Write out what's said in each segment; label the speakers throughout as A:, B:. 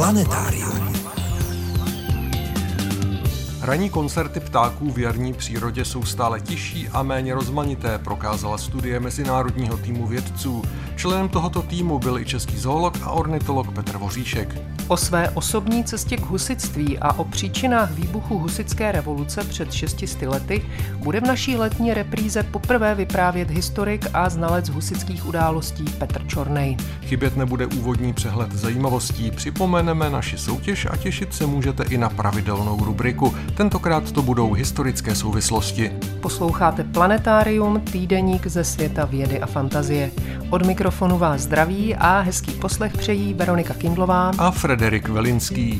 A: Planetárium.
B: Ranní koncerty ptáků v jarní přírodě jsou stále tižší a méně rozmanité, prokázala studie mezinárodního týmu vědců. Členem tohoto týmu byl i český zoolog a ornitolog Petr Voříšek.
C: O své osobní cestě k husitství a o příčinách výbuchu husické revoluce před 600 lety bude v naší letní repríze poprvé vyprávět historik a znalec husických událostí Petr Čornej.
B: Chybět nebude úvodní přehled zajímavostí, připomeneme naši soutěž a těšit se můžete i na pravidelnou rubriku. Tentokrát to budou historické souvislosti.
C: Posloucháte Planetárium, týdeník ze světa vědy a fantazie. Od mikrofonu vás zdraví a hezký poslech přejí Veronika Kindlová
B: a Frederik Velinský.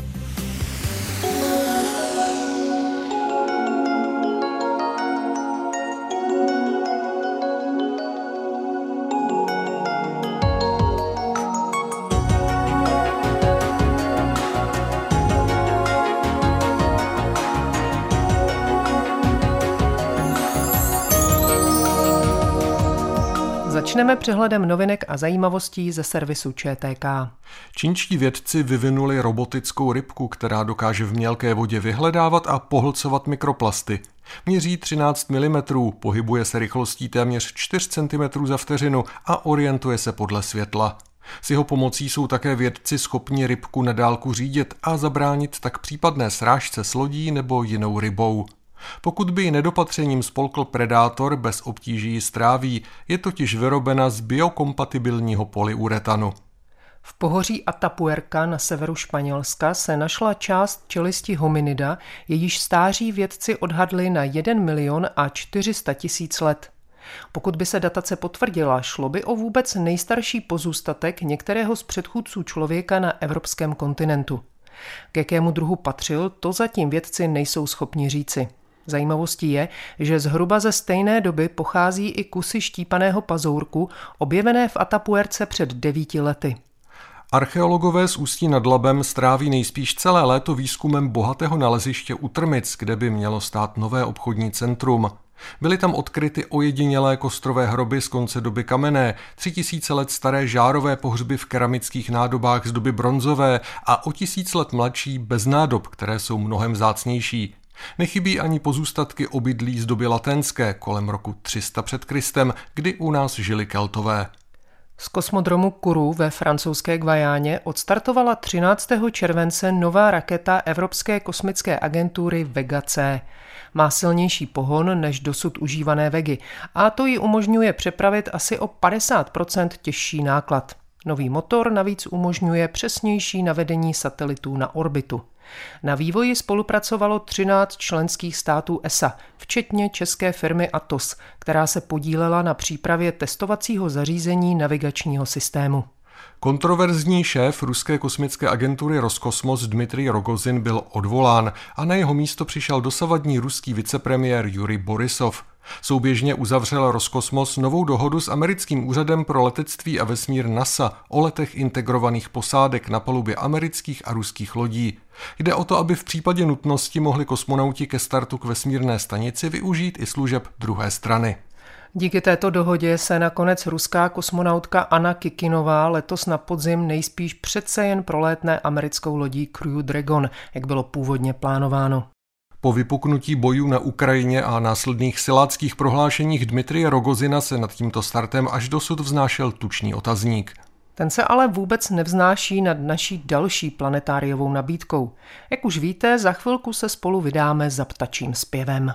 C: Začneme přehledem novinek a zajímavostí ze servisu ČTK.
B: Čínští vědci vyvinuli robotickou rybku, která dokáže v mělké vodě vyhledávat a pohlcovat mikroplasty. Měří 13 mm, pohybuje se rychlostí téměř 4 cm za vteřinu a orientuje se podle světla. S jeho pomocí jsou také vědci schopni rybku na dálku řídit a zabránit tak případné srážce s lodí nebo jinou rybou. Pokud by ji nedopatřením spolkl predátor, bez obtíží stráví, je totiž vyrobena z biokompatibilního polyuretanu.
C: V pohoří Atapuerca na severu Španělska se našla část čelisti hominida, jejíž stáří vědci odhadli na 1 milion a 400 tisíc let. Pokud by se datace potvrdila, šlo by o vůbec nejstarší pozůstatek některého z předchůdců člověka na evropském kontinentu. K jakému druhu patřil, to zatím vědci nejsou schopni říci. Zajímavostí je, že zhruba ze stejné doby pochází i kusy štípaného pazourku, objevené v Atapuerce před devíti lety.
B: Archeologové z Ústí nad Labem stráví nejspíš celé léto výzkumem bohatého naleziště u Trmic, kde by mělo stát nové obchodní centrum. Byly tam odkryty ojedinělé kostrové hroby z konce doby kamenné, tři tisíce let staré žárové pohřby v keramických nádobách z doby bronzové a o tisíc let mladší bez nádob, které jsou mnohem zácnější. Nechybí ani pozůstatky obydlí z doby latenské kolem roku 300 před Kristem, kdy u nás žili keltové.
C: Z kosmodromu Kuru ve francouzské Gvajáně odstartovala 13. července nová raketa Evropské kosmické agentury Vega C. Má silnější pohon než dosud užívané Vegy a to ji umožňuje přepravit asi o 50% těžší náklad. Nový motor navíc umožňuje přesnější navedení satelitů na orbitu. Na vývoji spolupracovalo 13 členských států ESA, včetně české firmy Atos, která se podílela na přípravě testovacího zařízení navigačního systému.
B: Kontroverzní šéf ruské kosmické agentury Roskosmos Dmitrij Rogozin byl odvolán a na jeho místo přišel dosavadní ruský vicepremiér Yuri Borisov. Souběžně uzavřel Roskosmos novou dohodu s americkým úřadem pro letectví a vesmír NASA o letech integrovaných posádek na palubě amerických a ruských lodí. Jde o to, aby v případě nutnosti mohli kosmonauti ke startu k vesmírné stanici využít i služeb druhé strany.
C: Díky této dohodě se nakonec ruská kosmonautka Anna Kikinová letos na podzim nejspíš přece jen prolétne americkou lodí Crew Dragon, jak bylo původně plánováno.
B: Po vypuknutí bojů na Ukrajině a následných siláckých prohlášeních Dmitrie Rogozina se nad tímto startem až dosud vznášel tučný otazník.
C: Ten se ale vůbec nevznáší nad naší další planetáriovou nabídkou. Jak už víte, za chvilku se spolu vydáme za ptačím zpěvem.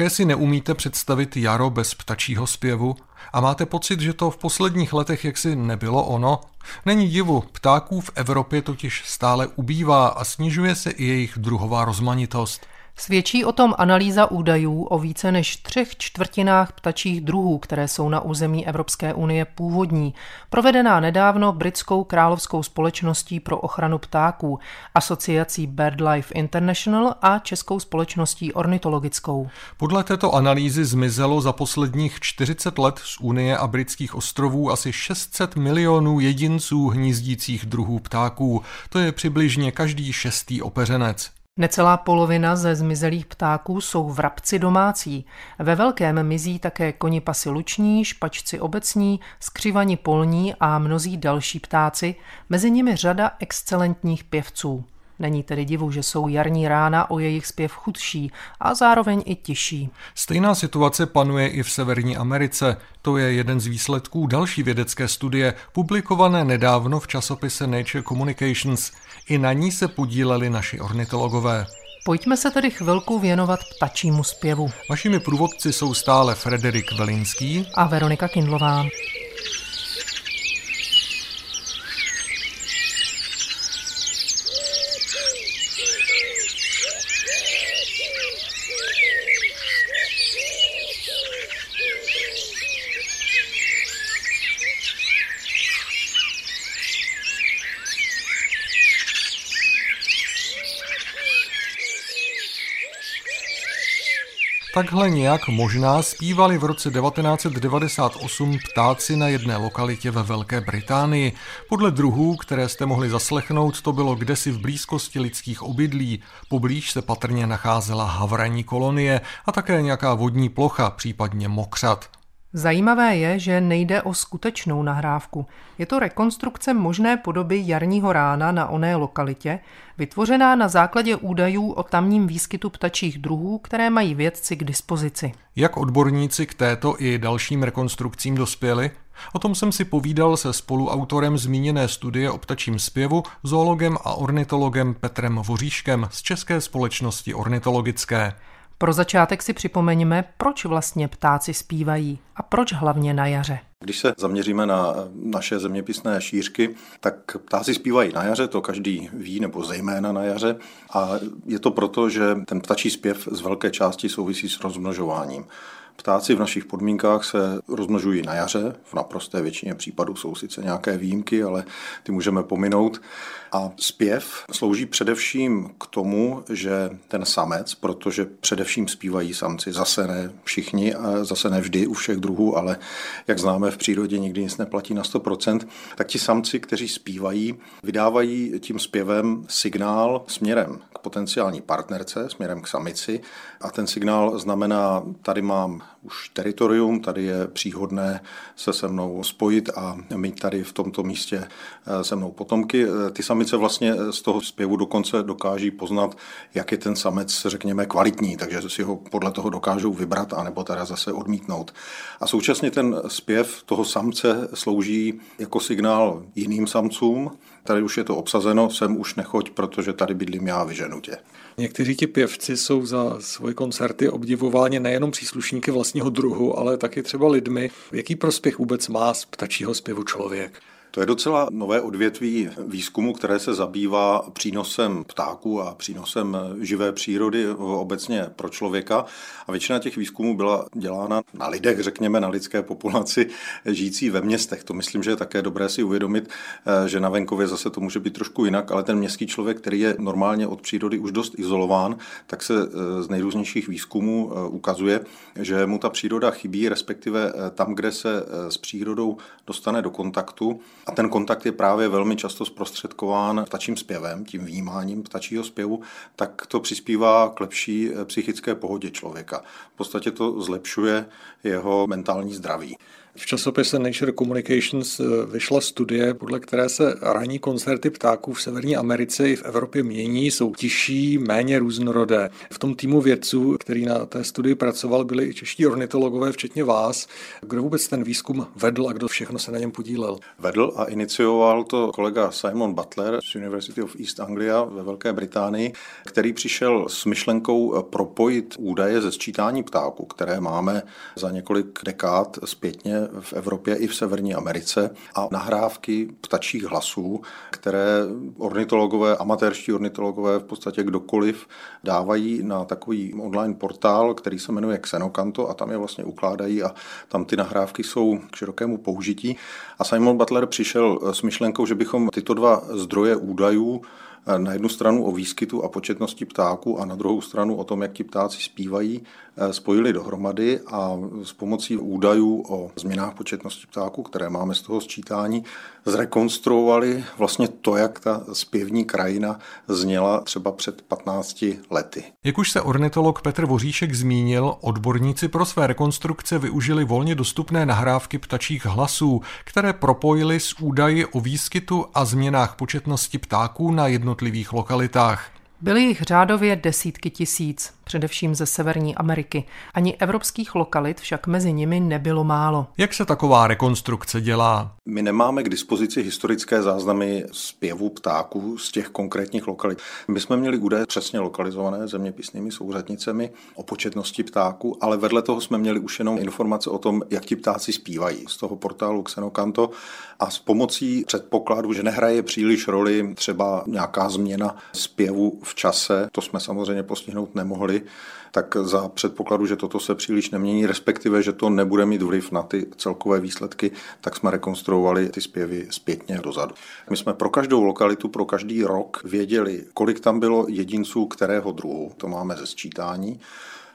B: Také si neumíte představit jaro bez ptačího zpěvu a máte pocit, že to v posledních letech jaksi nebylo ono? Není divu, ptáků v Evropě totiž stále ubývá a snižuje se i jejich druhová rozmanitost.
C: Svědčí o tom analýza údajů o více než třech čtvrtinách ptačích druhů, které jsou na území Evropské unie původní, provedená nedávno britskou královskou společností pro ochranu ptáků, asociací BirdLife International a českou společností ornitologickou.
B: Podle této analýzy zmizelo za posledních 40 let z Unie a britských ostrovů asi 600 milionů jedinců hnízdících druhů ptáků. To je přibližně každý šestý opeřenec.
C: Necelá polovina ze zmizelých ptáků jsou vrabci domácí. Ve velkém mizí také konipasy luční, špačci obecní, skřivani polní a mnozí další ptáci, mezi nimi řada excelentních pěvců. Není tedy divu, že jsou jarní rána o jejich zpěv chudší a zároveň i tiší.
B: Stejná situace panuje i v Severní Americe. To je jeden z výsledků další vědecké studie, publikované nedávno v časopise Nature Communications. I na ní se podíleli naši ornitologové.
C: Pojďme se tedy chvilku věnovat ptačímu zpěvu.
B: Vašimi průvodci jsou stále Frederik Velinský
C: a Veronika Kindlová.
B: Takhle nějak možná zpívali v roce 1998 ptáci na jedné lokalitě ve Velké Británii. Podle druhů, které jste mohli zaslechnout, to bylo kdesi v blízkosti lidských obydlí. Poblíž se patrně nacházela havraní kolonie a také nějaká vodní plocha, případně mokřat.
C: Zajímavé je, že nejde o skutečnou nahrávku. Je to rekonstrukce možné podoby jarního rána na oné lokalitě, vytvořená na základě údajů o tamním výskytu ptačích druhů, které mají vědci k dispozici.
B: Jak odborníci k této i dalším rekonstrukcím dospěli? O tom jsem si povídal se spoluautorem zmíněné studie o ptačím zpěvu, zoologem a ornitologem Petrem Voříškem z České společnosti ornitologické.
C: Pro začátek si připomeňme, proč vlastně ptáci zpívají a proč hlavně na jaře.
A: Když se zaměříme na naše zeměpisné šířky, tak ptáci zpívají na jaře, to každý ví, nebo zejména na jaře. A je to proto, že ten ptačí zpěv z velké části souvisí s rozmnožováním. Ptáci v našich podmínkách se rozmnožují na jaře, v naprosté většině případů jsou sice nějaké výjimky, ale ty můžeme pominout. A zpěv slouží především k tomu, že ten samec, protože především zpívají samci, zase ne všichni, a zase ne vždy u všech druhů, ale jak známe v přírodě nikdy nic neplatí na 100%, tak ti samci, kteří zpívají, vydávají tím zpěvem signál směrem potenciální partnerce, směrem k samici. A ten signál znamená, tady mám už teritorium, tady je příhodné se se mnou spojit a mít tady v tomto místě eh, se mnou potomky. Eh, ty samice vlastně z toho zpěvu dokonce dokáží poznat, jak je ten samec, řekněme, kvalitní, takže si ho podle toho dokážou vybrat, anebo teda zase odmítnout. A současně ten zpěv toho samce slouží jako signál jiným samcům, tady už je to obsazeno, sem už nechoď, protože tady bydlím já, vyženu tě.
B: Někteří ti pěvci jsou za svoje koncerty obdivováni nejenom příslušníky vlastního druhu, ale taky třeba lidmi. Jaký prospěch vůbec má z ptačího zpěvu člověk?
A: To je docela nové odvětví výzkumu, které se zabývá přínosem ptáků a přínosem živé přírody obecně pro člověka. A většina těch výzkumů byla dělána na lidech, řekněme, na lidské populaci žijící ve městech. To myslím, že je také dobré si uvědomit, že na venkově zase to může být trošku jinak, ale ten městský člověk, který je normálně od přírody už dost izolován, tak se z nejrůznějších výzkumů ukazuje, že mu ta příroda chybí, respektive tam, kde se s přírodou dostane do kontaktu, a ten kontakt je právě velmi často zprostředkován ptačím zpěvem, tím vnímáním ptačího zpěvu, tak to přispívá k lepší eh, psychické pohodě člověka. V podstatě to zlepšuje jeho mentální zdraví.
B: V časopise Nature Communications eh, vyšla studie, podle které se ranní koncerty ptáků v Severní Americe i v Evropě mění, jsou tižší, méně různorodé. V tom týmu vědců, který na té studii pracoval, byli i čeští ornitologové, včetně vás. Kdo vůbec ten výzkum vedl a kdo všechno se na něm podílel?
A: Vedl a inicioval to kolega Simon Butler z University of East Anglia ve Velké Británii, který přišel s myšlenkou propojit údaje ze sčítání ptáků, které máme za několik dekád zpětně v Evropě i v Severní Americe a nahrávky ptačích hlasů, které ornitologové, amatérští ornitologové, v podstatě kdokoliv dávají na takový online portál, který se jmenuje Xenokanto a tam je vlastně ukládají a tam ty nahrávky jsou k širokému použití. A Simon Butler přišel s myšlenkou, že bychom tyto dva zdroje údajů na jednu stranu o výskytu a početnosti ptáků a na druhou stranu o tom, jak ti ptáci zpívají, eh, spojili dohromady a s pomocí údajů o změnách početnosti ptáků, které máme z toho sčítání, zrekonstruovali vlastně to, jak ta zpěvní krajina zněla třeba před 15 lety.
B: Jak už se ornitolog Petr Voříšek zmínil, odborníci pro své rekonstrukce využili volně dostupné nahrávky ptačích hlasů, které propojili s údaji o výskytu a změnách početnosti ptáků na jednotlivých lokalitách.
C: Byly jich řádově desítky tisíc, především ze Severní Ameriky. Ani evropských lokalit však mezi nimi nebylo málo.
B: Jak se taková rekonstrukce dělá?
A: My nemáme k dispozici historické záznamy zpěvu ptáků z těch konkrétních lokalit. My jsme měli údaje přesně lokalizované zeměpisnými souřadnicemi o početnosti ptáků, ale vedle toho jsme měli už jenom informace o tom, jak ti ptáci zpívají z toho portálu Xenokanto a s pomocí předpokladu, že nehraje příliš roli třeba nějaká změna zpěvu v čase, to jsme samozřejmě postihnout nemohli, tak za předpokladu, že toto se příliš nemění, respektive, že to nebude mít vliv na ty celkové výsledky, tak jsme rekonstruovali ty zpěvy zpětně dozadu. My jsme pro každou lokalitu, pro každý rok věděli, kolik tam bylo jedinců kterého druhu, to máme ze sčítání,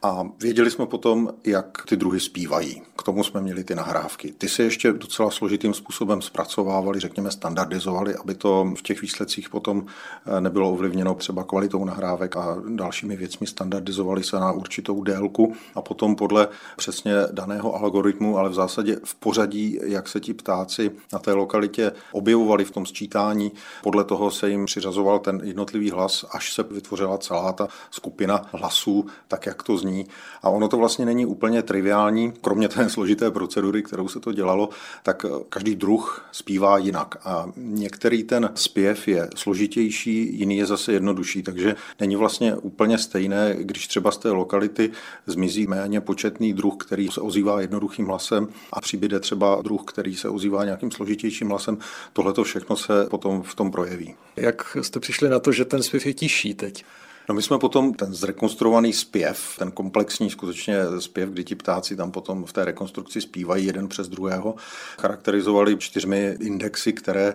A: a věděli jsme potom, jak ty druhy zpívají. K tomu jsme měli ty nahrávky. Ty se ještě docela složitým způsobem zpracovávali, řekněme standardizovali, aby to v těch výsledcích potom eh, nebylo ovlivněno třeba kvalitou nahrávek a dalšími věcmi. Standardizovali se na určitou délku a potom podle přesně daného algoritmu, ale v zásadě v pořadí, jak se ti ptáci na té lokalitě objevovali v tom sčítání, podle toho se jim přiřazoval ten jednotlivý hlas, až se vytvořila celá ta skupina hlasů, tak jak to zní zní. A ono to vlastně není úplně triviální, kromě té složité procedury, kterou se to dělalo, tak každý druh zpívá jinak. A některý ten zpěv je složitější, jiný je zase jednodušší, takže není vlastně úplně stejné, když třeba z té lokality zmizí méně početný druh, který se ozývá jednoduchým hlasem a přibyde třeba druh, který se ozývá nějakým složitějším hlasem. Tohle to všechno se potom v tom projeví.
D: Jak jste přišli na to, že ten zpěv je tižší teď?
A: No my jsme potom ten zrekonstruovaný zpěv, ten komplexní skutečně zpěv, kdy ti ptáci tam potom v té rekonstrukci zpívají jeden přes druhého, charakterizovali čtyřmi indexy, které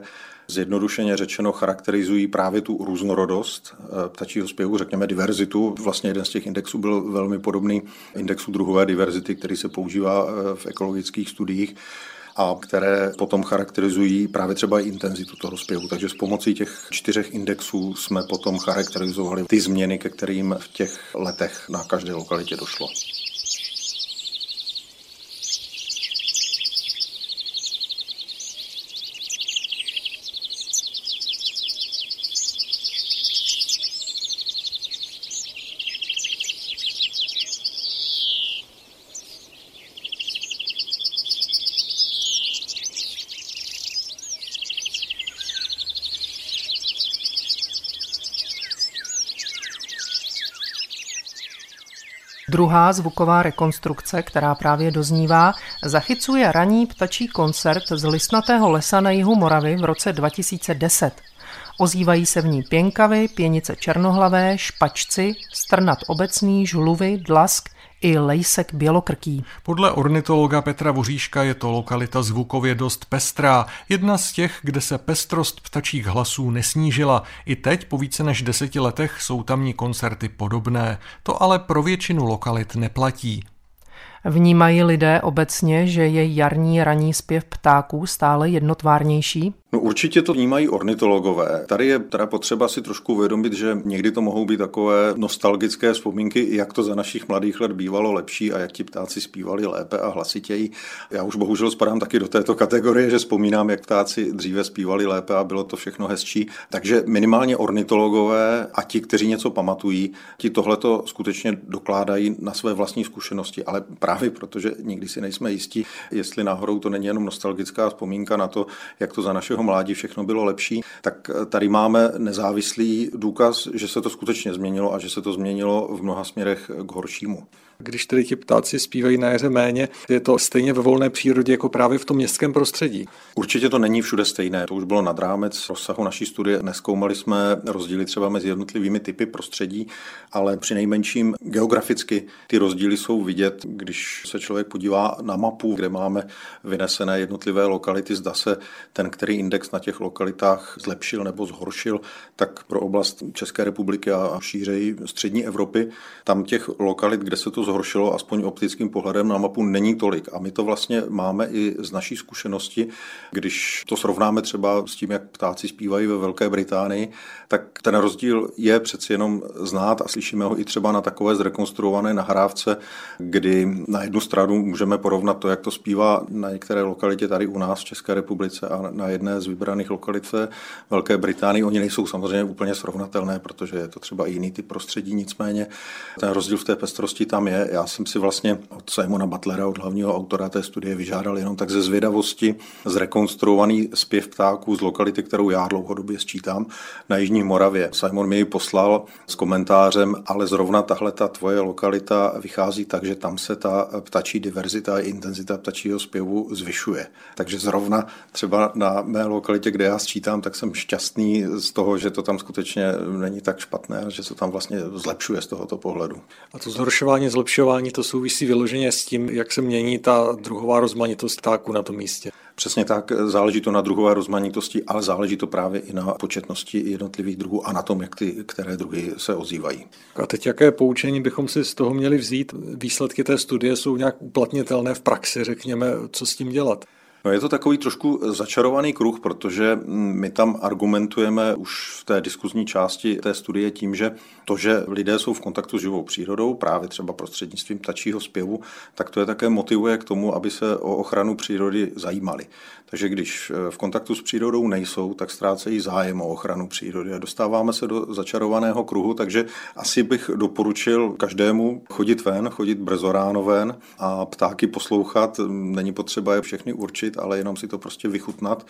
A: zjednodušeně řečeno charakterizují právě tu různorodost eh, ptačího zpěvu, řekněme diverzitu. Vlastně jeden z těch indexů byl velmi podobný indexu druhové diverzity, který se používá eh, v ekologických studiích a které potom charakterizují právě třeba i intenzitu toho zpěvu. Takže s pomocí těch čtyřech indexů jsme potom charakterizovali ty změny, ke kterým v těch letech na každé lokalitě došlo.
C: Druhá zvuková rekonstrukce, která právě doznívá, zachycuje raní ptačí koncert z listnatého lesa na jihu Moravy v roce 2010. Ozývají se v ní pěnkavy, pěnice černohlavé, špačci, strnat obecný, žluvy, dlask i lejsek bělokrký.
B: Podle ornitologa Petra Voříška je to lokalita zvukově dost pestrá, jedna z těch, kde se pestrost ptačích hlasů nesnížila. I teď, po více než deseti letech, jsou tamní koncerty podobné. To ale pro většinu lokalit neplatí.
C: Vnímají lidé obecně, že je jarní raní zpěv ptáků stále jednotvárnější?
A: No určitě to vnímají ornitologové. Tady je teda potřeba si trošku uvědomit, že někdy to mohou být takové nostalgické vzpomínky, jak to za našich mladých let bývalo lepší a jak ti ptáci zpívali lépe a hlasitěji. Já už bohužel spadám taky do této kategorie, že vzpomínám, jak ptáci dříve zpívali lépe a bylo to všechno hezčí. Takže minimálně ornitologové a ti, kteří něco pamatují, ti tohleto skutečně dokládají na své vlastní zkušenosti, ale právě protože nikdy si nejsme jistí, jestli náhodou to není jenom nostalgická vzpomínka na to, jak to za našeho mládí všechno bylo lepší, tak tady máme nezávislý důkaz, že se to skutečně změnilo a že se to změnilo v mnoha směrech k horšímu.
D: Když tedy ti ptáci zpívají na jaře méně, je to stejně ve volné přírodě jako právě v tom městském prostředí.
A: Určitě to není všude stejné. To už bylo nad rámec rozsahu naší studie. Neskoumali jsme rozdíly třeba mezi jednotlivými typy prostředí, ale při nejmenším geograficky ty rozdíly jsou vidět, když se člověk podívá na mapu, kde máme vynesené jednotlivé lokality, zda se ten, který index na těch lokalitách zlepšil nebo zhoršil, tak pro oblast České republiky a šířeji střední Evropy, tam těch lokalit, kde se to zhoršilo, aspoň optickým pohledem na mapu, není tolik. A my to vlastně máme i z naší zkušenosti, když to srovnáme třeba s tím, jak ptáci zpívají ve Velké Británii, tak ten rozdíl je přeci jenom znát a slyšíme ho i třeba na takové zrekonstruované nahrávce, kdy na jednu stranu můžeme porovnat to, jak to zpívá na některé lokalitě tady u nás v České republice a na jedné z vybraných lokalit ve Velké Británii. Oni nejsou samozřejmě úplně srovnatelné, protože je to třeba jiný typ prostředí, nicméně ten rozdíl v té pestrosti tam je. Já jsem si vlastně od Simona Butlera, od hlavního autora té studie, vyžádal jenom tak ze zvědavosti zrekonstruovaný zpěv ptáků z lokality, kterou já dlouhodobě sčítám na Jižní Moravě. Simon mi ji poslal s komentářem, ale zrovna tahle ta tvoje lokalita vychází tak, že tam se ta ptačí diverzita a intenzita ptačího zpěvu zvyšuje. Takže zrovna třeba na mé lokalitě, kde já sčítám, tak jsem šťastný z toho, že to tam skutečně není tak špatné, že se tam vlastně zlepšuje z tohoto pohledu.
D: A to zhoršování, zlepšování, to souvisí vyloženě s tím, jak se mění ta druhová rozmanitost ptáků na tom místě.
A: Přesně tak, záleží to na druhové rozmanitosti, ale záleží to právě i na početnosti jednotlivých druhů a na tom, jak ty, které druhy se ozývají.
D: A teď jaké poučení bychom si z toho měli vzít? Výsledky té studie jsou nějak uplatnitelné v praxi, řekněme, co s tím dělat?
A: No je to takový trošku začarovaný kruh, protože my tam argumentujeme už v té diskuzní části té studie tím, že to, že lidé jsou v kontaktu s živou přírodou, právě třeba prostřednictvím ptačího zpěvu, tak to je také motivuje k tomu, aby se o ochranu přírody zajímali. Takže když v kontaktu s přírodou nejsou, tak ztrácejí zájem o ochranu přírody a dostáváme se do začarovaného kruhu, takže asi bych doporučil každému chodit ven, chodit brzo ráno ven a ptáky poslouchat. Není potřeba je všechny určit, ale jenom si to prostě vychutnat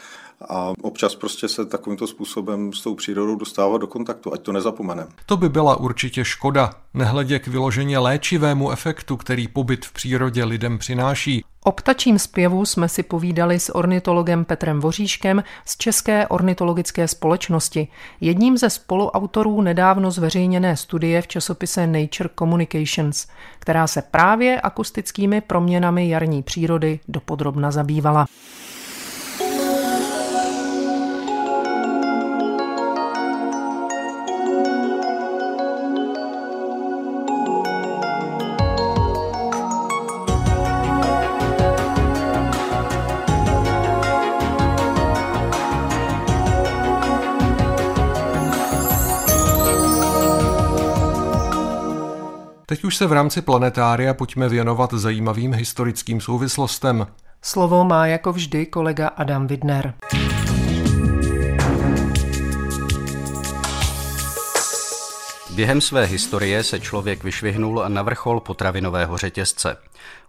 A: a občas prostě se takovýmto způsobem s tou přírodou dostávat do kontaktu, ať to nezapomenem.
B: To by byla určitě škoda, nehledě k vyloženě léčivému efektu, který pobyt v přírodě lidem přináší.
C: O ptačím zpěvu jsme si povídali s ornitologem Petrem Voříškem z České ornitologické společnosti, jedním ze spoluautorů nedávno zveřejněné studie v časopise Nature Communications, která se právě akustickými proměnami jarní přírody dopodrobna zabývala.
B: Už se v rámci planetária pojďme věnovat zajímavým historickým souvislostem.
C: Slovo má jako vždy kolega Adam Widner.
E: Během své historie se člověk vyšvihnul na vrchol potravinového řetězce.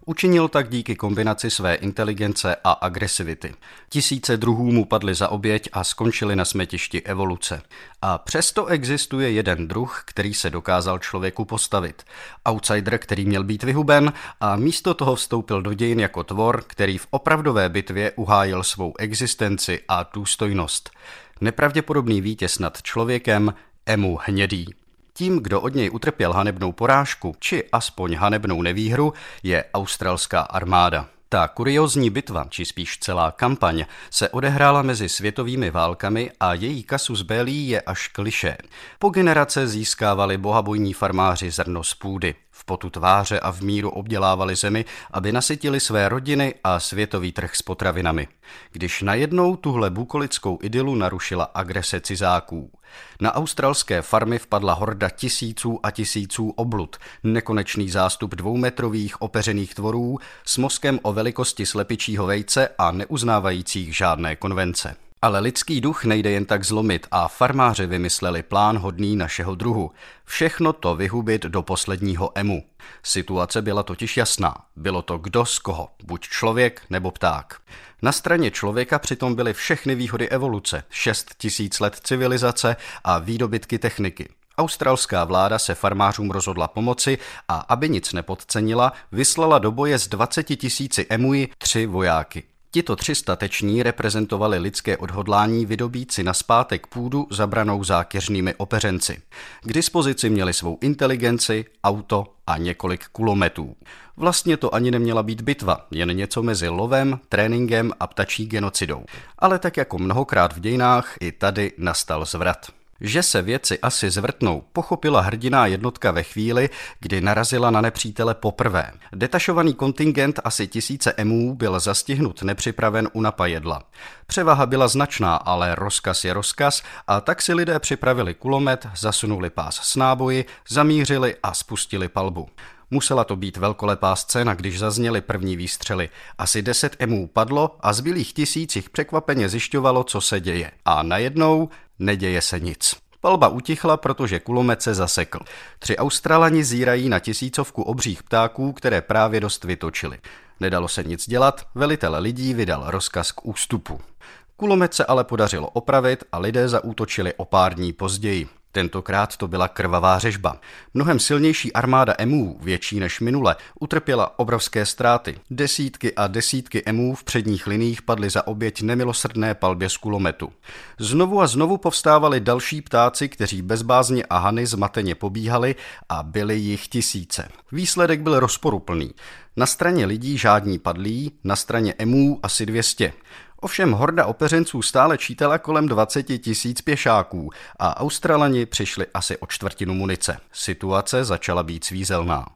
E: Učinil tak díky kombinaci své inteligence a agresivity. Tisíce druhů mu padly za oběť a skončili na smetišti evoluce. A přesto existuje jeden druh, který se dokázal člověku postavit. Outsider, který měl být vyhuben a místo toho vstoupil do dějin jako tvor, který v opravdové bitvě uhájil svou existenci a důstojnost. Nepravděpodobný vítěz nad člověkem, Emu hnědý. Tím, kdo od něj utrpěl hanebnou porážku, či aspoň hanebnou nevýhru, je australská armáda. Ta kuriozní bitva, či spíš celá kampaň, se odehrála mezi světovými válkami a její kasus belli je až kliše. Po generace získávali bohabojní farmáři zrno z půdy. V potu tváře a v míru obdělávali zemi, aby nasytili své rodiny a světový trh s potravinami. Když najednou tuhle bukolickou idylu narušila agrese cizáků. Na australské farmy vpadla horda tisíců a tisíců oblud, nekonečný zástup dvoumetrových opeřených tvorů s mozkem o velikosti slepičího vejce a neuznávajících žádné konvence. Ale lidský duch nejde jen tak zlomit a farmáři vymysleli plán hodný našeho druhu. Všechno to vyhubit do posledního emu. Situace byla totiž jasná. Bylo to kdo z koho, buď člověk nebo pták. Na straně člověka přitom byly všechny výhody evoluce, 6 tisíc let civilizace a výdobytky techniky. Australská vláda se farmářům rozhodla pomoci a aby nic nepodcenila, vyslala do boje z 20 tisíci emuji tři vojáky. Tito tři stateční reprezentovali lidské odhodlání vydobít si na zpátek půdu zabranou zákeřnými opeřenci. K dispozici měli svou inteligenci, auto a několik kulometů. Vlastně to ani neměla být bitva, jen něco mezi lovem, tréninkem a ptačí genocidou. Ale tak jako mnohokrát v dějinách, i tady nastal zvrat. Že se věci asi zvrtnou, pochopila hrdiná jednotka ve chvíli, kdy narazila na nepřítele poprvé. Detašovaný kontingent asi tisíce emů byl zastihnut nepřipraven u napajedla. Převaha byla značná, ale rozkaz je rozkaz a tak si lidé připravili kulomet, zasunuli pás s náboji, zamířili a spustili palbu. Musela to být velkolepá scéna, když zazněly první výstřely. Asi deset emů padlo a zbylých tisících překvapeně zjišťovalo, co se děje. A najednou neděje se nic. Palba utichla, protože kulomet se zasekl. Tři Australani zírají na tisícovku obřích ptáků, které právě dost vytočili. Nedalo se nic dělat, velitel lidí vydal rozkaz k ústupu. Kulomet se ale podařilo opravit a lidé zaútočili o pár dní později. Tentokrát to byla krvavá řežba. Mnohem silnější armáda emů, větší než minule, utrpěla obrovské ztráty. Desítky a desítky emů v předních liních padly za oběť nemilosrdné palbě z kulometu. Znovu a znovu povstávali další ptáci, kteří bezbázně a hany zmateně pobíhali a byly jich tisíce. Výsledek byl rozporuplný. Na straně lidí žádní padlí, na straně emů asi 200. Ovšem horda opeřenců stále čítala kolem 20 tisíc pěšáků a Australani přišli asi o čtvrtinu munice. Situace začala být svízelná.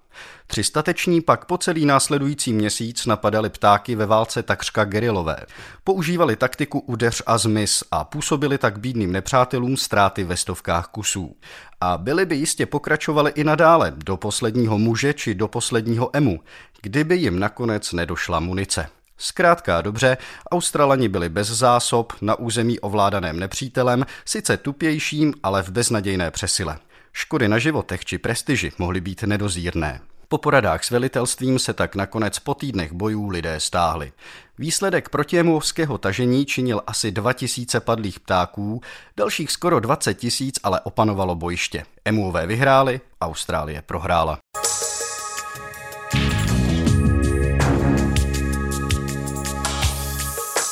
E: Tři stateční pak po celý následující měsíc napadali ptáky ve válce takřka gerilové. Používali taktiku udeř a zmiz a působili tak bídným nepřátelům ztráty ve stovkách kusů. A byli by jistě pokračovali i nadále, do posledního muže či do posledního emu, kdyby jim nakonec nedošla munice. Zkrátka dobře, Australani byli bez zásob na území ovládaném nepřítelem, sice tupějším, ale v beznadějné přesile. Škody na životech či prestiži mohly být nedozírné. Po poradách s velitelstvím se tak nakonec po týdnech bojů lidé stáhli. Výsledek protiemovského tažení činil asi 2000 padlých ptáků, dalších skoro 20 tisíc ale opanovalo bojiště. Emuové vyhráli, Austrálie prohrála.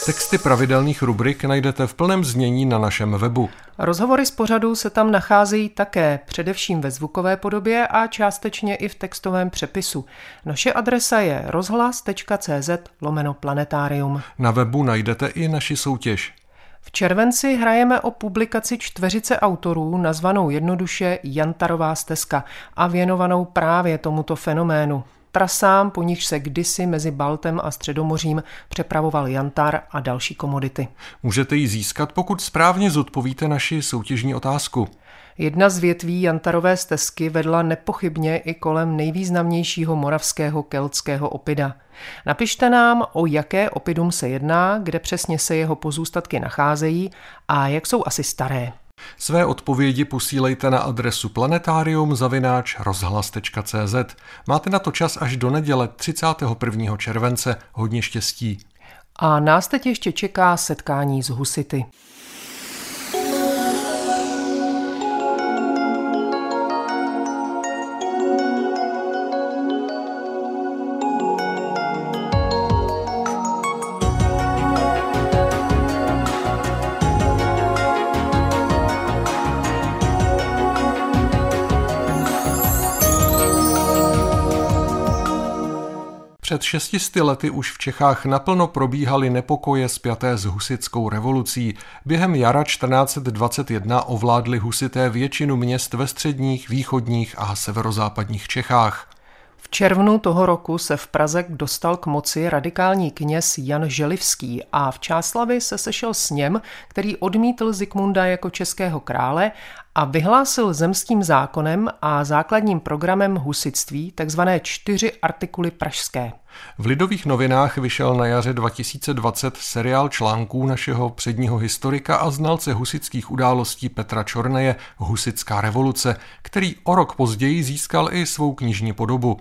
B: Texty pravidelných rubrik najdete v plném znění na našem webu.
C: Rozhovory z pořadu se tam nacházejí také, především ve zvukové podobě a částečně i v textovém přepisu. Naše adresa je rozhlas.cz lomeno planetarium.
B: Na webu najdete i naši soutěž.
C: V červenci hrajeme o publikaci čtveřice autorů nazvanou jednoduše Jantarová stezka a věnovanou právě tomuto fenoménu trasám, po nichž se kdysi mezi Baltem a Středomořím přepravoval jantar a další komodity.
B: Můžete ji získat, pokud správně zodpovíte naši soutěžní otázku.
C: Jedna z větví Jantarové stezky vedla nepochybně i kolem nejvýznamnějšího moravského keltského opida. Napište nám, o jaké opidum se jedná, kde přesně se jeho pozůstatky nacházejí a jak jsou asi staré.
B: Své odpovědi posílejte na adresu planetarium-rozhlas.cz. Máte na to čas až do neděle 31. července. Hodně štěstí.
C: A nás teď ještě čeká setkání s husity.
B: Před šestisty lety už v Čechách naplno probíhaly nepokoje spjaté s husitskou revolucí. Během jara 1421 ovládli husité většinu měst ve středních, východních a severozápadních Čechách.
C: V červnu toho roku se v Praze dostal k moci radikální kněz Jan Želivský a v Čáslavi se sešel s něm, který odmítl Zikmunda jako českého krále a vyhlásil zemským zákonem a základním programem husitství takzvané čtyři artikuly pražské.
B: V Lidových novinách vyšel na jaře 2020 seriál článků našeho předního historika a znalce husických událostí Petra Čorneje Husitská revoluce, který o rok později získal i svou knižní podobu.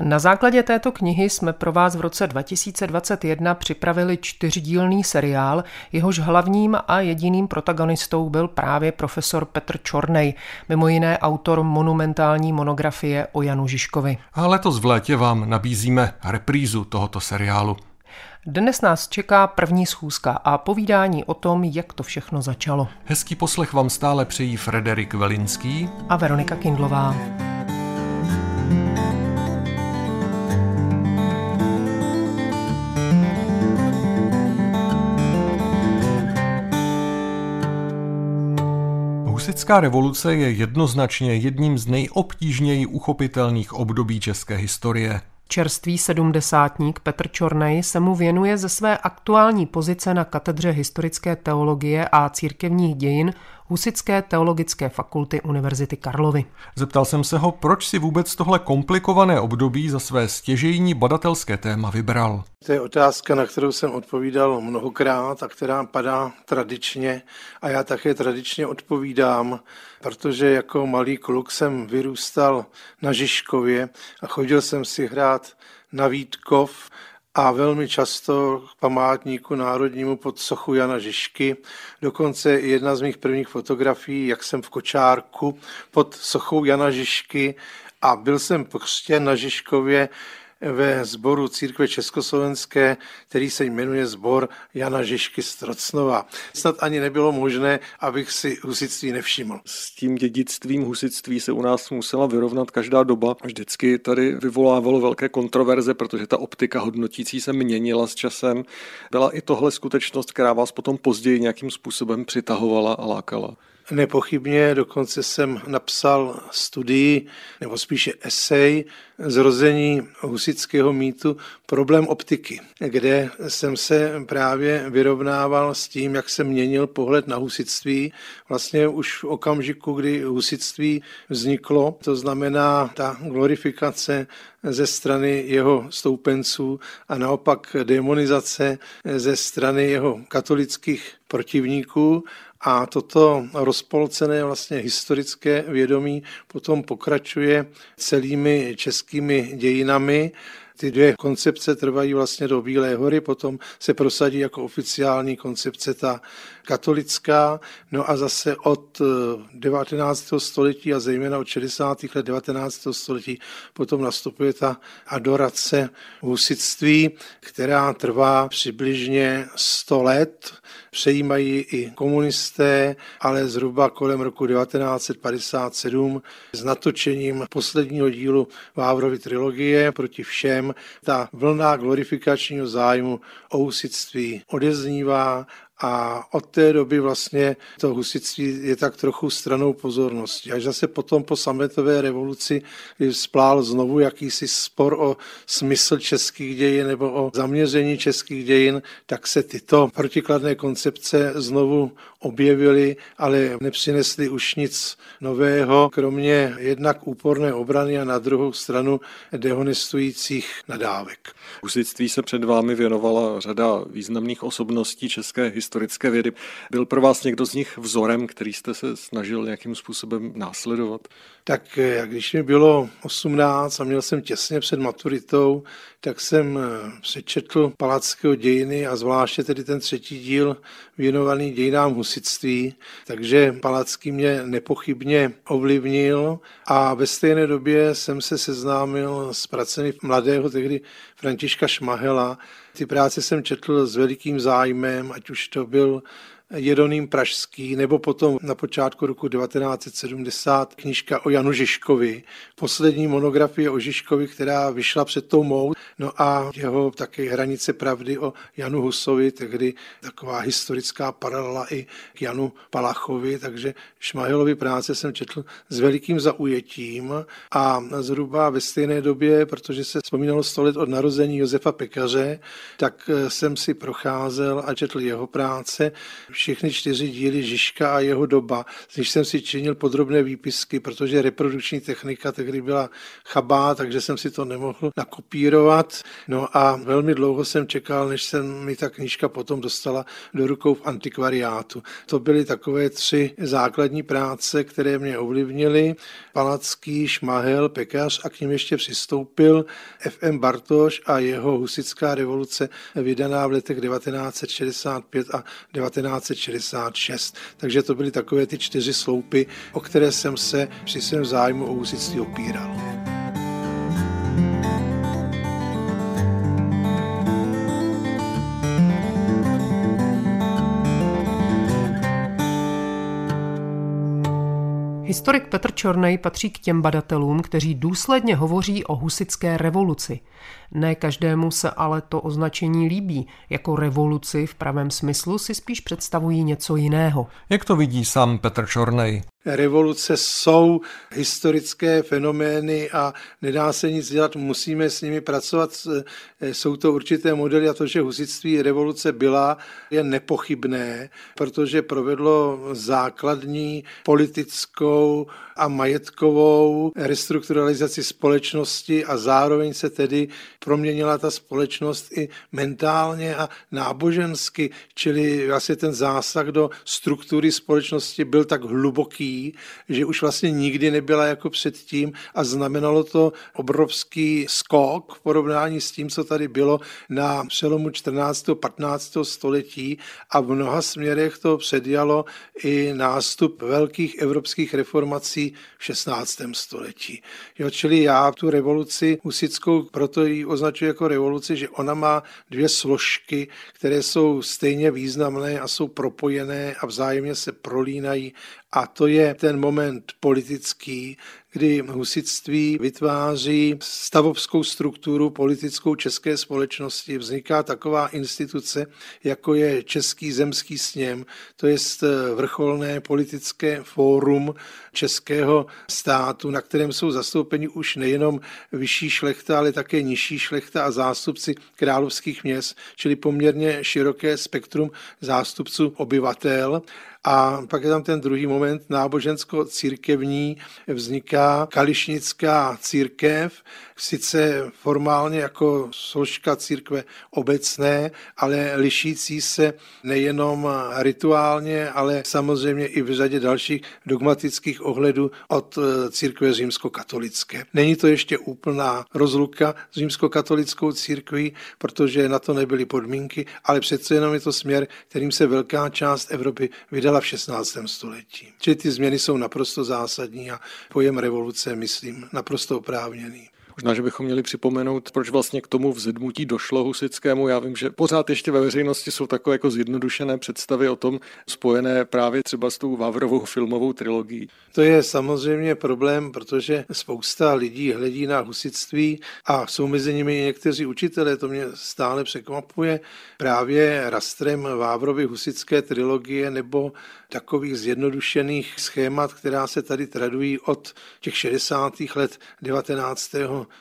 C: Na základě této knihy jsme pro vás v roce 2021 připravili čtyřdílný seriál, jehož hlavním a jediným protagonistou byl právě profesor Petr Čornej, mimo jiné autor monumentální monografie o Janu Žižkovi.
B: A letos v létě vám nabízíme reprízu tohoto seriálu.
C: Dnes nás čeká první schůzka a povídání o tom, jak to všechno začalo.
B: Hezký poslech vám stále přejí Frederik Velinský
C: a Veronika Kindlová.
B: Husitská revoluce je jednoznačně jedním z nejobtížněji uchopitelných období české historie.
C: Čerstvý sedmdesátník Petr Čornej se mu věnuje ze své aktuální pozice na katedře historické teologie a církevních dějin Husické teologické fakulty Univerzity Karlovy.
B: Zeptal jsem se ho, proč si vůbec tohle komplikované období za své stěžejní badatelské téma vybral.
F: To je otázka, na kterou jsem odpovídal mnohokrát a která padá tradičně a já také tradičně odpovídám, protože jako malý kluk jsem vyrůstal na Žižkově a chodil jsem si hrát na Vítkov a velmi často k památníku národnímu pod sochu Jana Žižky. Dokonce jedna z mých prvních fotografií, jak jsem v kočárku pod sochou Jana Žižky a byl jsem prostě na Žižkově ve sboru církve československé, který se jmenuje Zbor Jana Žižky Strocnova. Snad ani nebylo možné, abych si husitství nevšiml.
D: S tím dědictvím husitství se u nás musela vyrovnat každá doba. Vždycky tady vyvolávalo velké kontroverze, protože ta optika hodnotící se měnila s časem. Byla i tohle skutečnost, která vás potom později nějakým způsobem přitahovala a lákala.
F: Nepochybně, dokonce jsem napsal studii, nebo spíše esej, zrození husického mýtu Problém optiky, kde jsem se právě vyrovnával s tím, jak se měnil pohled na husitství. Vlastně už v okamžiku, kdy husitství vzniklo, to znamená ta glorifikace ze strany jeho stoupenců a naopak demonizace ze strany jeho katolických protivníků, a toto rozpolcené vlastně historické vědomí potom pokračuje celými českými dějinami. Ty dvě koncepce trvají vlastně do Bílé hory, potom se prosadí jako oficiální koncepce ta katolická, no a zase od 19. Eh, století a zejména od 60. let 19. století potom nastupuje ta adorace husitství, která trvá přibližně 100 let. Přejímají i komunisté, ale zhruba kolem roku 1957 s natočením posledního dílu Vávrovy trilogie proti všem ta vlna glorifikačního zájmu o husitství odeznívá a od té doby vlastně to husitství je tak trochu stranou pozornosti. Až zase potom po sametové revoluci, splál znovu jakýsi spor o smysl českých dějin nebo o zaměření českých dějin, tak se tyto protikladné koncepce znovu objevily, ale nepřinesly už nic nového, kromě jednak úporné obrany a na druhou stranu dehonestujících nadávek.
D: Husitství se před vámi věnovala řada významných osobností české historické vědy. Byl pro vás někdo z nich vzorem, který jste se snažil nějakým způsobem následovat?
F: Tak eh, když mi bylo 18 a měl jsem těsně před maturitou, tak jsem eh, přečetl Palackého dějiny a zvláště tedy ten třetí díl věnovaný dějinám husitství, takže Palacký mě nepochybně ovlivnil a ve stejné době jsem se seznámil s pracemi mladého tehdy Františka Šmahela. Ty práce jsem četl s velikým zájmem, ať už to byl Jeroným Pražský, nebo potom na počátku roku 1970 knížka o Janu Žižkovi, poslední monografie o Žižkovi, která vyšla před tou mou, no a jeho také hranice pravdy o Janu Husovi, tehdy taková historická paralela i k Janu Palachovi, takže Šmahelovi práce jsem četl s velikým zaujetím a zhruba ve stejné době, protože se vzpomínalo 100 let od narození Josefa Pekaře, tak jsem si procházel a četl jeho práce všechny čtyři díly Žižka a jeho doba, z jsem si činil podrobné výpisky, protože reprodukční technika tehdy byla chabá, takže jsem si to nemohl nakopírovat. No a velmi dlouho jsem čekal, než se mi ta knížka potom dostala do rukou v antikvariátu. To byly takové tři základní práce, které mě ovlivnily. Palacký, Šmahel, Pekař a k ním ještě přistoupil F.M. Bartoš a jeho husická revoluce vydaná v letech 1965 a 1966. Takže to byly takové ty čtyři sloupy, o které jsem se při svém zájmu o husictví opíral.
C: Historik Petr Čornej patří k těm badatelům, kteří důsledně hovoří o husické revoluci. Ne každému se ale to označení líbí. Jako revoluci v pravém smyslu si spíš představují něco jiného.
B: Jak to vidí sám Petr Čornej?
F: revoluce jsou historické fenomény a nedá se nic dělat, musíme s nimi pracovat. Jsou to určité modely a to, že husitství revoluce byla, je nepochybné, protože provedlo základní politickou a majetkovou restrukturalizaci společnosti a zároveň se tedy proměnila ta společnost i mentálně a nábožensky, čili vlastně ten zásah do struktury společnosti byl tak hluboký, že už vlastně nikdy nebyla jako předtím a znamenalo to obrovský skok v porovnání s tím, co tady bylo na přelomu 14. 15. století a v mnoha směrech to předjalo i nástup velkých evropských reformací v 16. století. Jo, čili já tu revoluci husickou proto ji označuji jako revoluci, že ona má dvě složky, které jsou stejně významné a jsou propojené a vzájemně se prolínají a to je ten moment politický, kdy husitství vytváří stavovskou strukturu politickou české společnosti. Vzniká taková instituce, jako je Český zemský sněm, to je vrcholné politické fórum českého státu, na kterém jsou zastoupeni už nejenom vyšší šlechta, ale také nižší šlechta a zástupci královských měst, čili poměrně široké spektrum zástupců obyvatel. A pak je tam ten druhý moment, nábožensko-církevní, vzniká kališnická církev, sice formálně jako složka církve obecné, ale lišící se nejenom rituálně, ale samozřejmě i v řadě dalších dogmatických ohledů od eh, církve římskokatolické. Není to ještě úplná rozluka s římskokatolickou církví, protože na to nebyly podmínky, ale přece jenom je to směr, kterým se velká část Evropy vydala v 16. století. Čili ty změny jsou naprosto zásadní a pojem revoluce, myslím, naprosto oprávněný.
D: Možná, že bychom měli připomenout, proč vlastně k tomu vzedmutí došlo husickému. Já vím, že pořád ještě ve veřejnosti jsou takové jako zjednodušené představy o tom spojené právě třeba s tou Vavrovou filmovou trilogií.
F: To je samozřejmě problém, protože spousta lidí hledí na husitství a jsou mezi nimi i někteří učitelé, to mě stále překvapuje, právě rastrem Vávrovy husické trilogie nebo takových zjednodušených schémat, která se tady tradují od těch 60. let 19.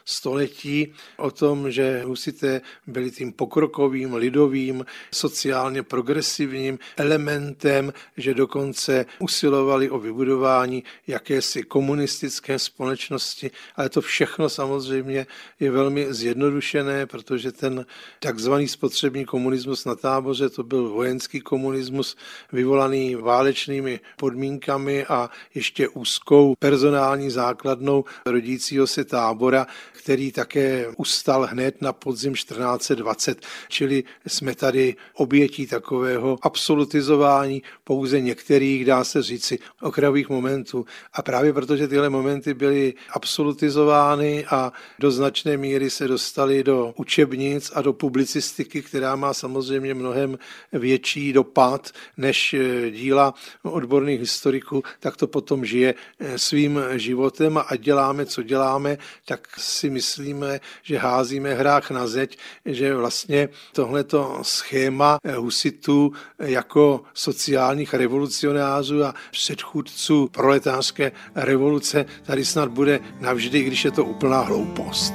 F: století, o tom, že husité byli tím pokrokovým, lidovým, sociálně progresivním elementem, že dokonce usilovali o vybudování jakési komunistické společnosti, ale to všechno samozřejmě je velmi zjednodušené, protože ten takzvaný spotřební komunismus na táboře, to byl vojenský komunismus vyvolaný válečnými podmínkami a ještě úzkou personální základnou rodícího se tábora, který také ustal hned na podzim 1420, čili jsme tady obětí takového absolutizování pouze některých, dá se říci, okrajových momentů. A právě protože tyhle momenty byly absolutizovány a do značné míry se dostaly do učebnic a do publicistiky, která má samozřejmě mnohem větší dopad než díla odborných historiků, tak to potom žije eh, svým životem a děláme, co děláme, tak si myslíme, že házíme hrách na zeď, že vlastně tohleto schéma eh, husitů eh, jako sociálních revolucionářů a předchůdců proletářské revoluce tady snad bude navždy, když je to úplná hloupost.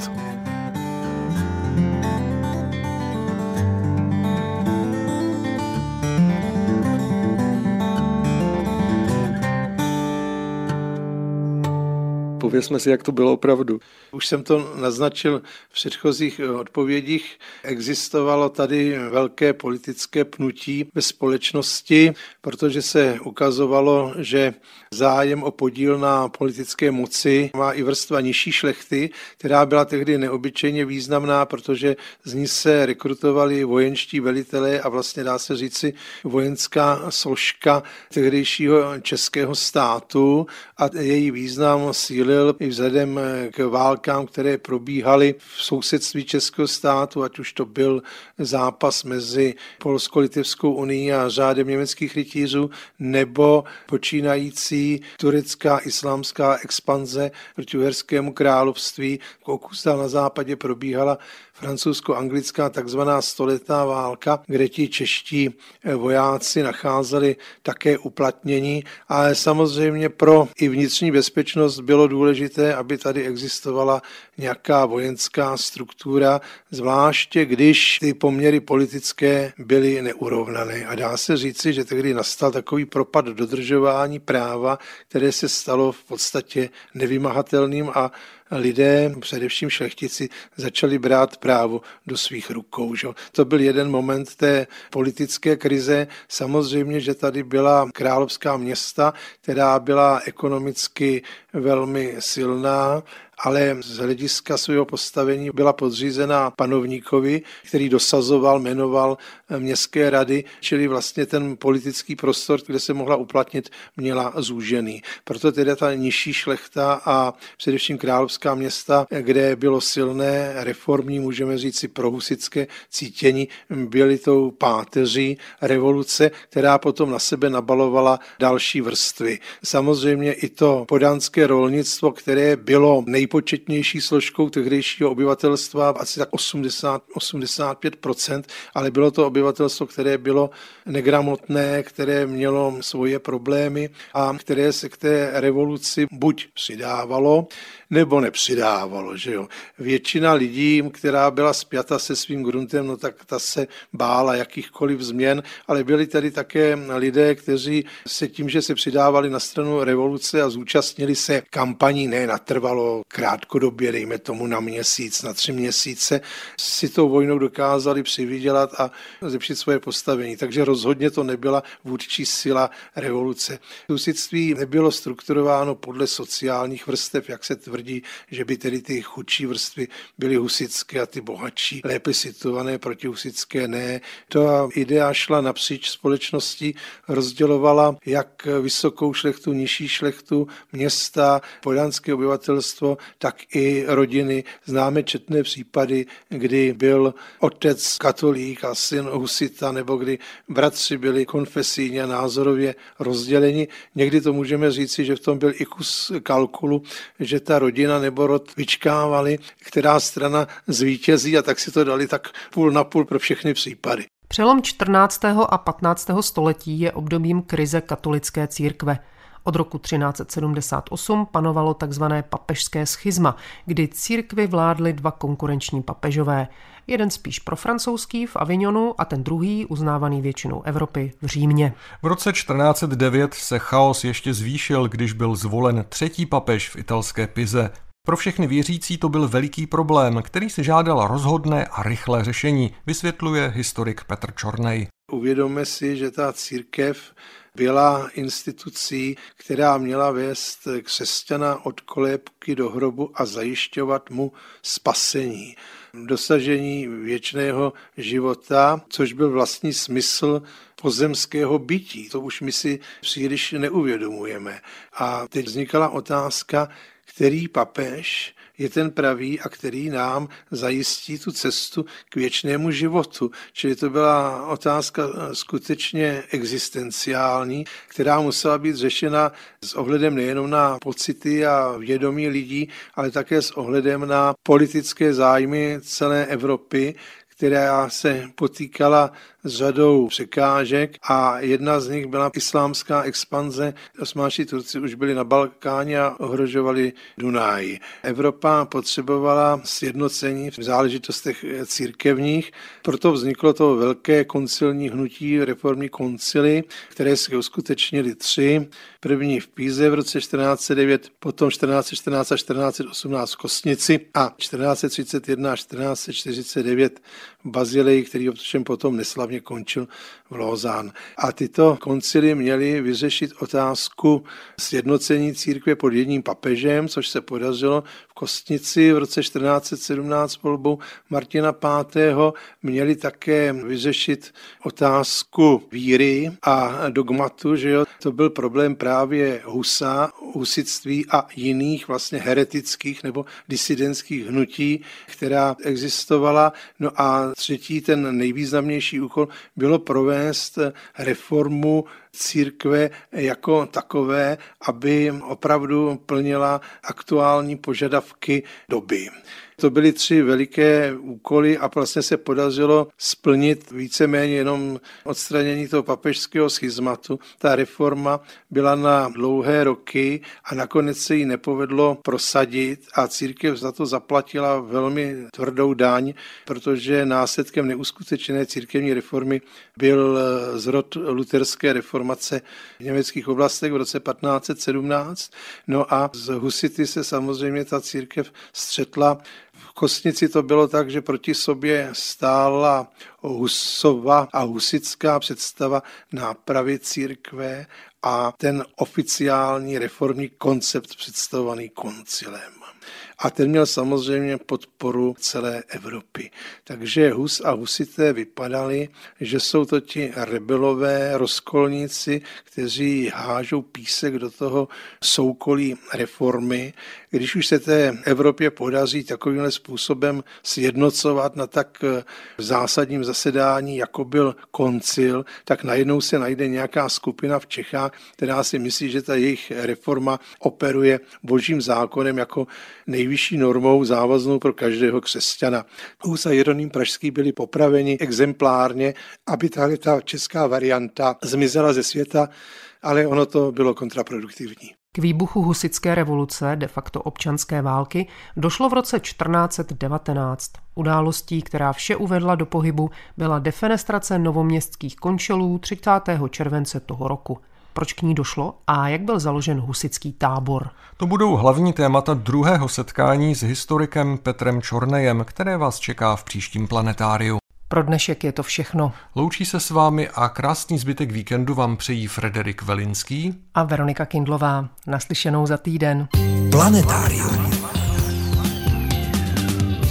D: Pověsme si, jak to bylo opravdu.
F: Už jsem to naznačil v předchozích odpovědích. Existovalo tady velké politické pnutí ve společnosti, protože se ukazovalo, že zájem o podíl na politické moci má i vrstva nižší šlechty, která byla tehdy neobyčejně významná, protože z ní se rekrutovali vojenští velitelé a vlastně dá se říci vojenská složka tehdejšího českého státu a její význam sílil i vzhledem k válkám, které probíhaly v sousedství českého státu, ať už to byl zápas mezi Polsko-Litevskou unii a řádem německých rytířů, nebo počínající turecká islámská expanze proti uherskému království. Kokustal na západě probíhala francouzsko-anglická takzvaná stoletá válka, kde ti čeští eh, vojáci nacházeli také uplatnění, ale samozřejmě pro i vnitřní bezpečnost bylo důležité, aby tady existovala nějaká vojenská struktura, zvláště když ty poměry politické byly neurovnané. A dá se říci, že tehdy nastal takový propad dodržování práva, které se stalo v podstatě nevymahatelným a lidé, především šlechtici, začali brát právo do svých rukou. Že? To byl jeden moment té politické krize. Samozřejmě, že tady byla královská města, která byla ekonomicky velmi silná, ale z hlediska svého postavení byla podřízená panovníkovi, který dosazoval, jmenoval městské rady, čili vlastně ten politický prostor, kde se mohla uplatnit, měla zúžený. Proto tedy ta nižší šlechta a především královská města, kde bylo silné reformní, můžeme říct si prohusické cítění, byly tou páteří revoluce, která potom na sebe nabalovala další vrstvy. Samozřejmě i to podánské rolnictvo, které bylo nejpočetnější složkou tehdejšího obyvatelstva, asi tak 80-85%, ale bylo to obyvatelstvo, které bylo negramotné, které mělo svoje problémy a které se k té revoluci buď přidávalo, nebo nepřidávalo. Že jo. Většina lidí, která byla spjata se svým gruntem, no tak ta se bála jakýchkoliv změn, ale byli tady také lidé, kteří se tím, že se přidávali na stranu revoluce a zúčastnili se kampaní, ne natrvalo krátkodobě, dejme tomu na měsíc, na tři měsíce, si tou vojnou dokázali přivydělat a zlepšit svoje postavení. Takže rozhodně to nebyla vůdčí sila revoluce. Husitství nebylo strukturováno podle sociálních vrstev, jak se tvrdí že by tedy ty chudší vrstvy byly husické a ty bohatší lépe situované proti husické ne. To idea šla napříč společností, rozdělovala jak vysokou šlechtu, nižší šlechtu, města, podánské obyvatelstvo, tak i rodiny. Známe četné případy, kdy byl otec katolík a syn husita, nebo kdy bratři byli konfesijně a názorově rozděleni. Někdy to můžeme říci, že v tom byl i kus kalkulu, že ta rodina nebo rod vyčkávali, která strana zvítězí a tak si to dali tak půl na půl pro všechny případy.
C: Přelom 14. a 15. století je obdobím krize katolické církve. Od roku 1378 panovalo tzv. papežské schizma, kdy církvy vládly dva konkurenční papežové. Jeden spíš pro francouzský v Avignonu a ten druhý, uznávaný většinou Evropy, v Římě.
B: V roce 1409 se chaos ještě zvýšil, když byl zvolen třetí papež v italské Pize. Pro všechny věřící to byl veliký problém, který si žádal rozhodné a rychlé řešení, vysvětluje historik Petr Čornej.
F: Uvědomme si, že ta církev byla institucí, která měla vést křesťana od kolébky do hrobu a zajišťovat mu spasení, dosažení věčného života, což byl vlastní smysl pozemského bytí. To už my si příliš neuvědomujeme. A teď vznikala otázka, který papež je ten pravý a který nám zajistí tu cestu k věčnému životu. Čili to byla otázka skutečně existenciální, která musela být řešena s ohledem nejenom na pocity a vědomí lidí, ale také s ohledem na politické zájmy celé Evropy, která se potýkala s řadou překážek a jedna z nich byla islámská expanze. Osmáši Turci už byli na Balkáně a ohrožovali Dunaj. Evropa potřebovala sjednocení v záležitostech církevních, proto vzniklo to velké koncilní hnutí, reformní koncily, které se uskutečnily tři. První v Píze v roce 1409, potom 1414 a 1418 v Kostnici a 1431 a 1449 v Bazileji, který potom neslavně končil v Lozán. A tyto koncily měly vyřešit otázku sjednocení církve pod jedním papežem, což se podařilo v Kostnici v roce 1417 volbou Martina V. Měli také vyřešit otázku víry a dogmatu, že jo, to byl problém právě Husa, husitství a jiných vlastně heretických nebo disidentských hnutí, která existovala. No a třetí, ten nejvýznamnější úkol bylo provést reformu církve jako takové, aby opravdu plnila aktuální požadavky doby. To byly tři veliké úkoly a vlastně se podařilo splnit víceméně jenom odstranění toho papežského schizmatu. Ta reforma byla na dlouhé roky a nakonec se jí nepovedlo prosadit a církev za to zaplatila velmi tvrdou daň, protože následkem neuskutečené církevní reformy byl zrod luterské reformace v německých oblastech v roce 1517. No a z husity se samozřejmě ta církev střetla v Kostnici to bylo tak, že proti sobě stála Husova a husická představa nápravy církve a ten oficiální reformní koncept představovaný koncilem. A ten měl samozřejmě podporu celé Evropy. Takže Hus a Husité vypadali, že jsou to ti rebelové rozkolníci, kteří hážou písek do toho soukolí reformy. Když už se té Evropě podaří takovýmhle způsobem sjednocovat na tak zásadním zasedání, jako byl koncil, tak najednou se najde nějaká skupina v Čechách, která si myslí, že ta jejich reforma operuje božím zákonem jako nejvyšší normou závaznou pro každého křesťana. Hus a Jeroným Pražský byli popraveni exemplárně, aby tahle ta česká varianta zmizela ze světa, ale ono to bylo kontraproduktivní.
C: K výbuchu husické revoluce, de facto občanské války, došlo v roce 1419. Událostí, která vše uvedla do pohybu, byla defenestrace novoměstských končelů 30. července toho roku. Proč k ní došlo a jak byl založen husický tábor?
B: To budou hlavní témata druhého setkání s historikem Petrem Čornejem, které vás čeká v příštím planetáriu.
C: Pro dnešek je to všechno.
B: Loučí se s vámi a krásný zbytek víkendu vám přejí Frederik Velinský
C: a Veronika Kindlová. Naslyšenou za týden.
B: Planetárium.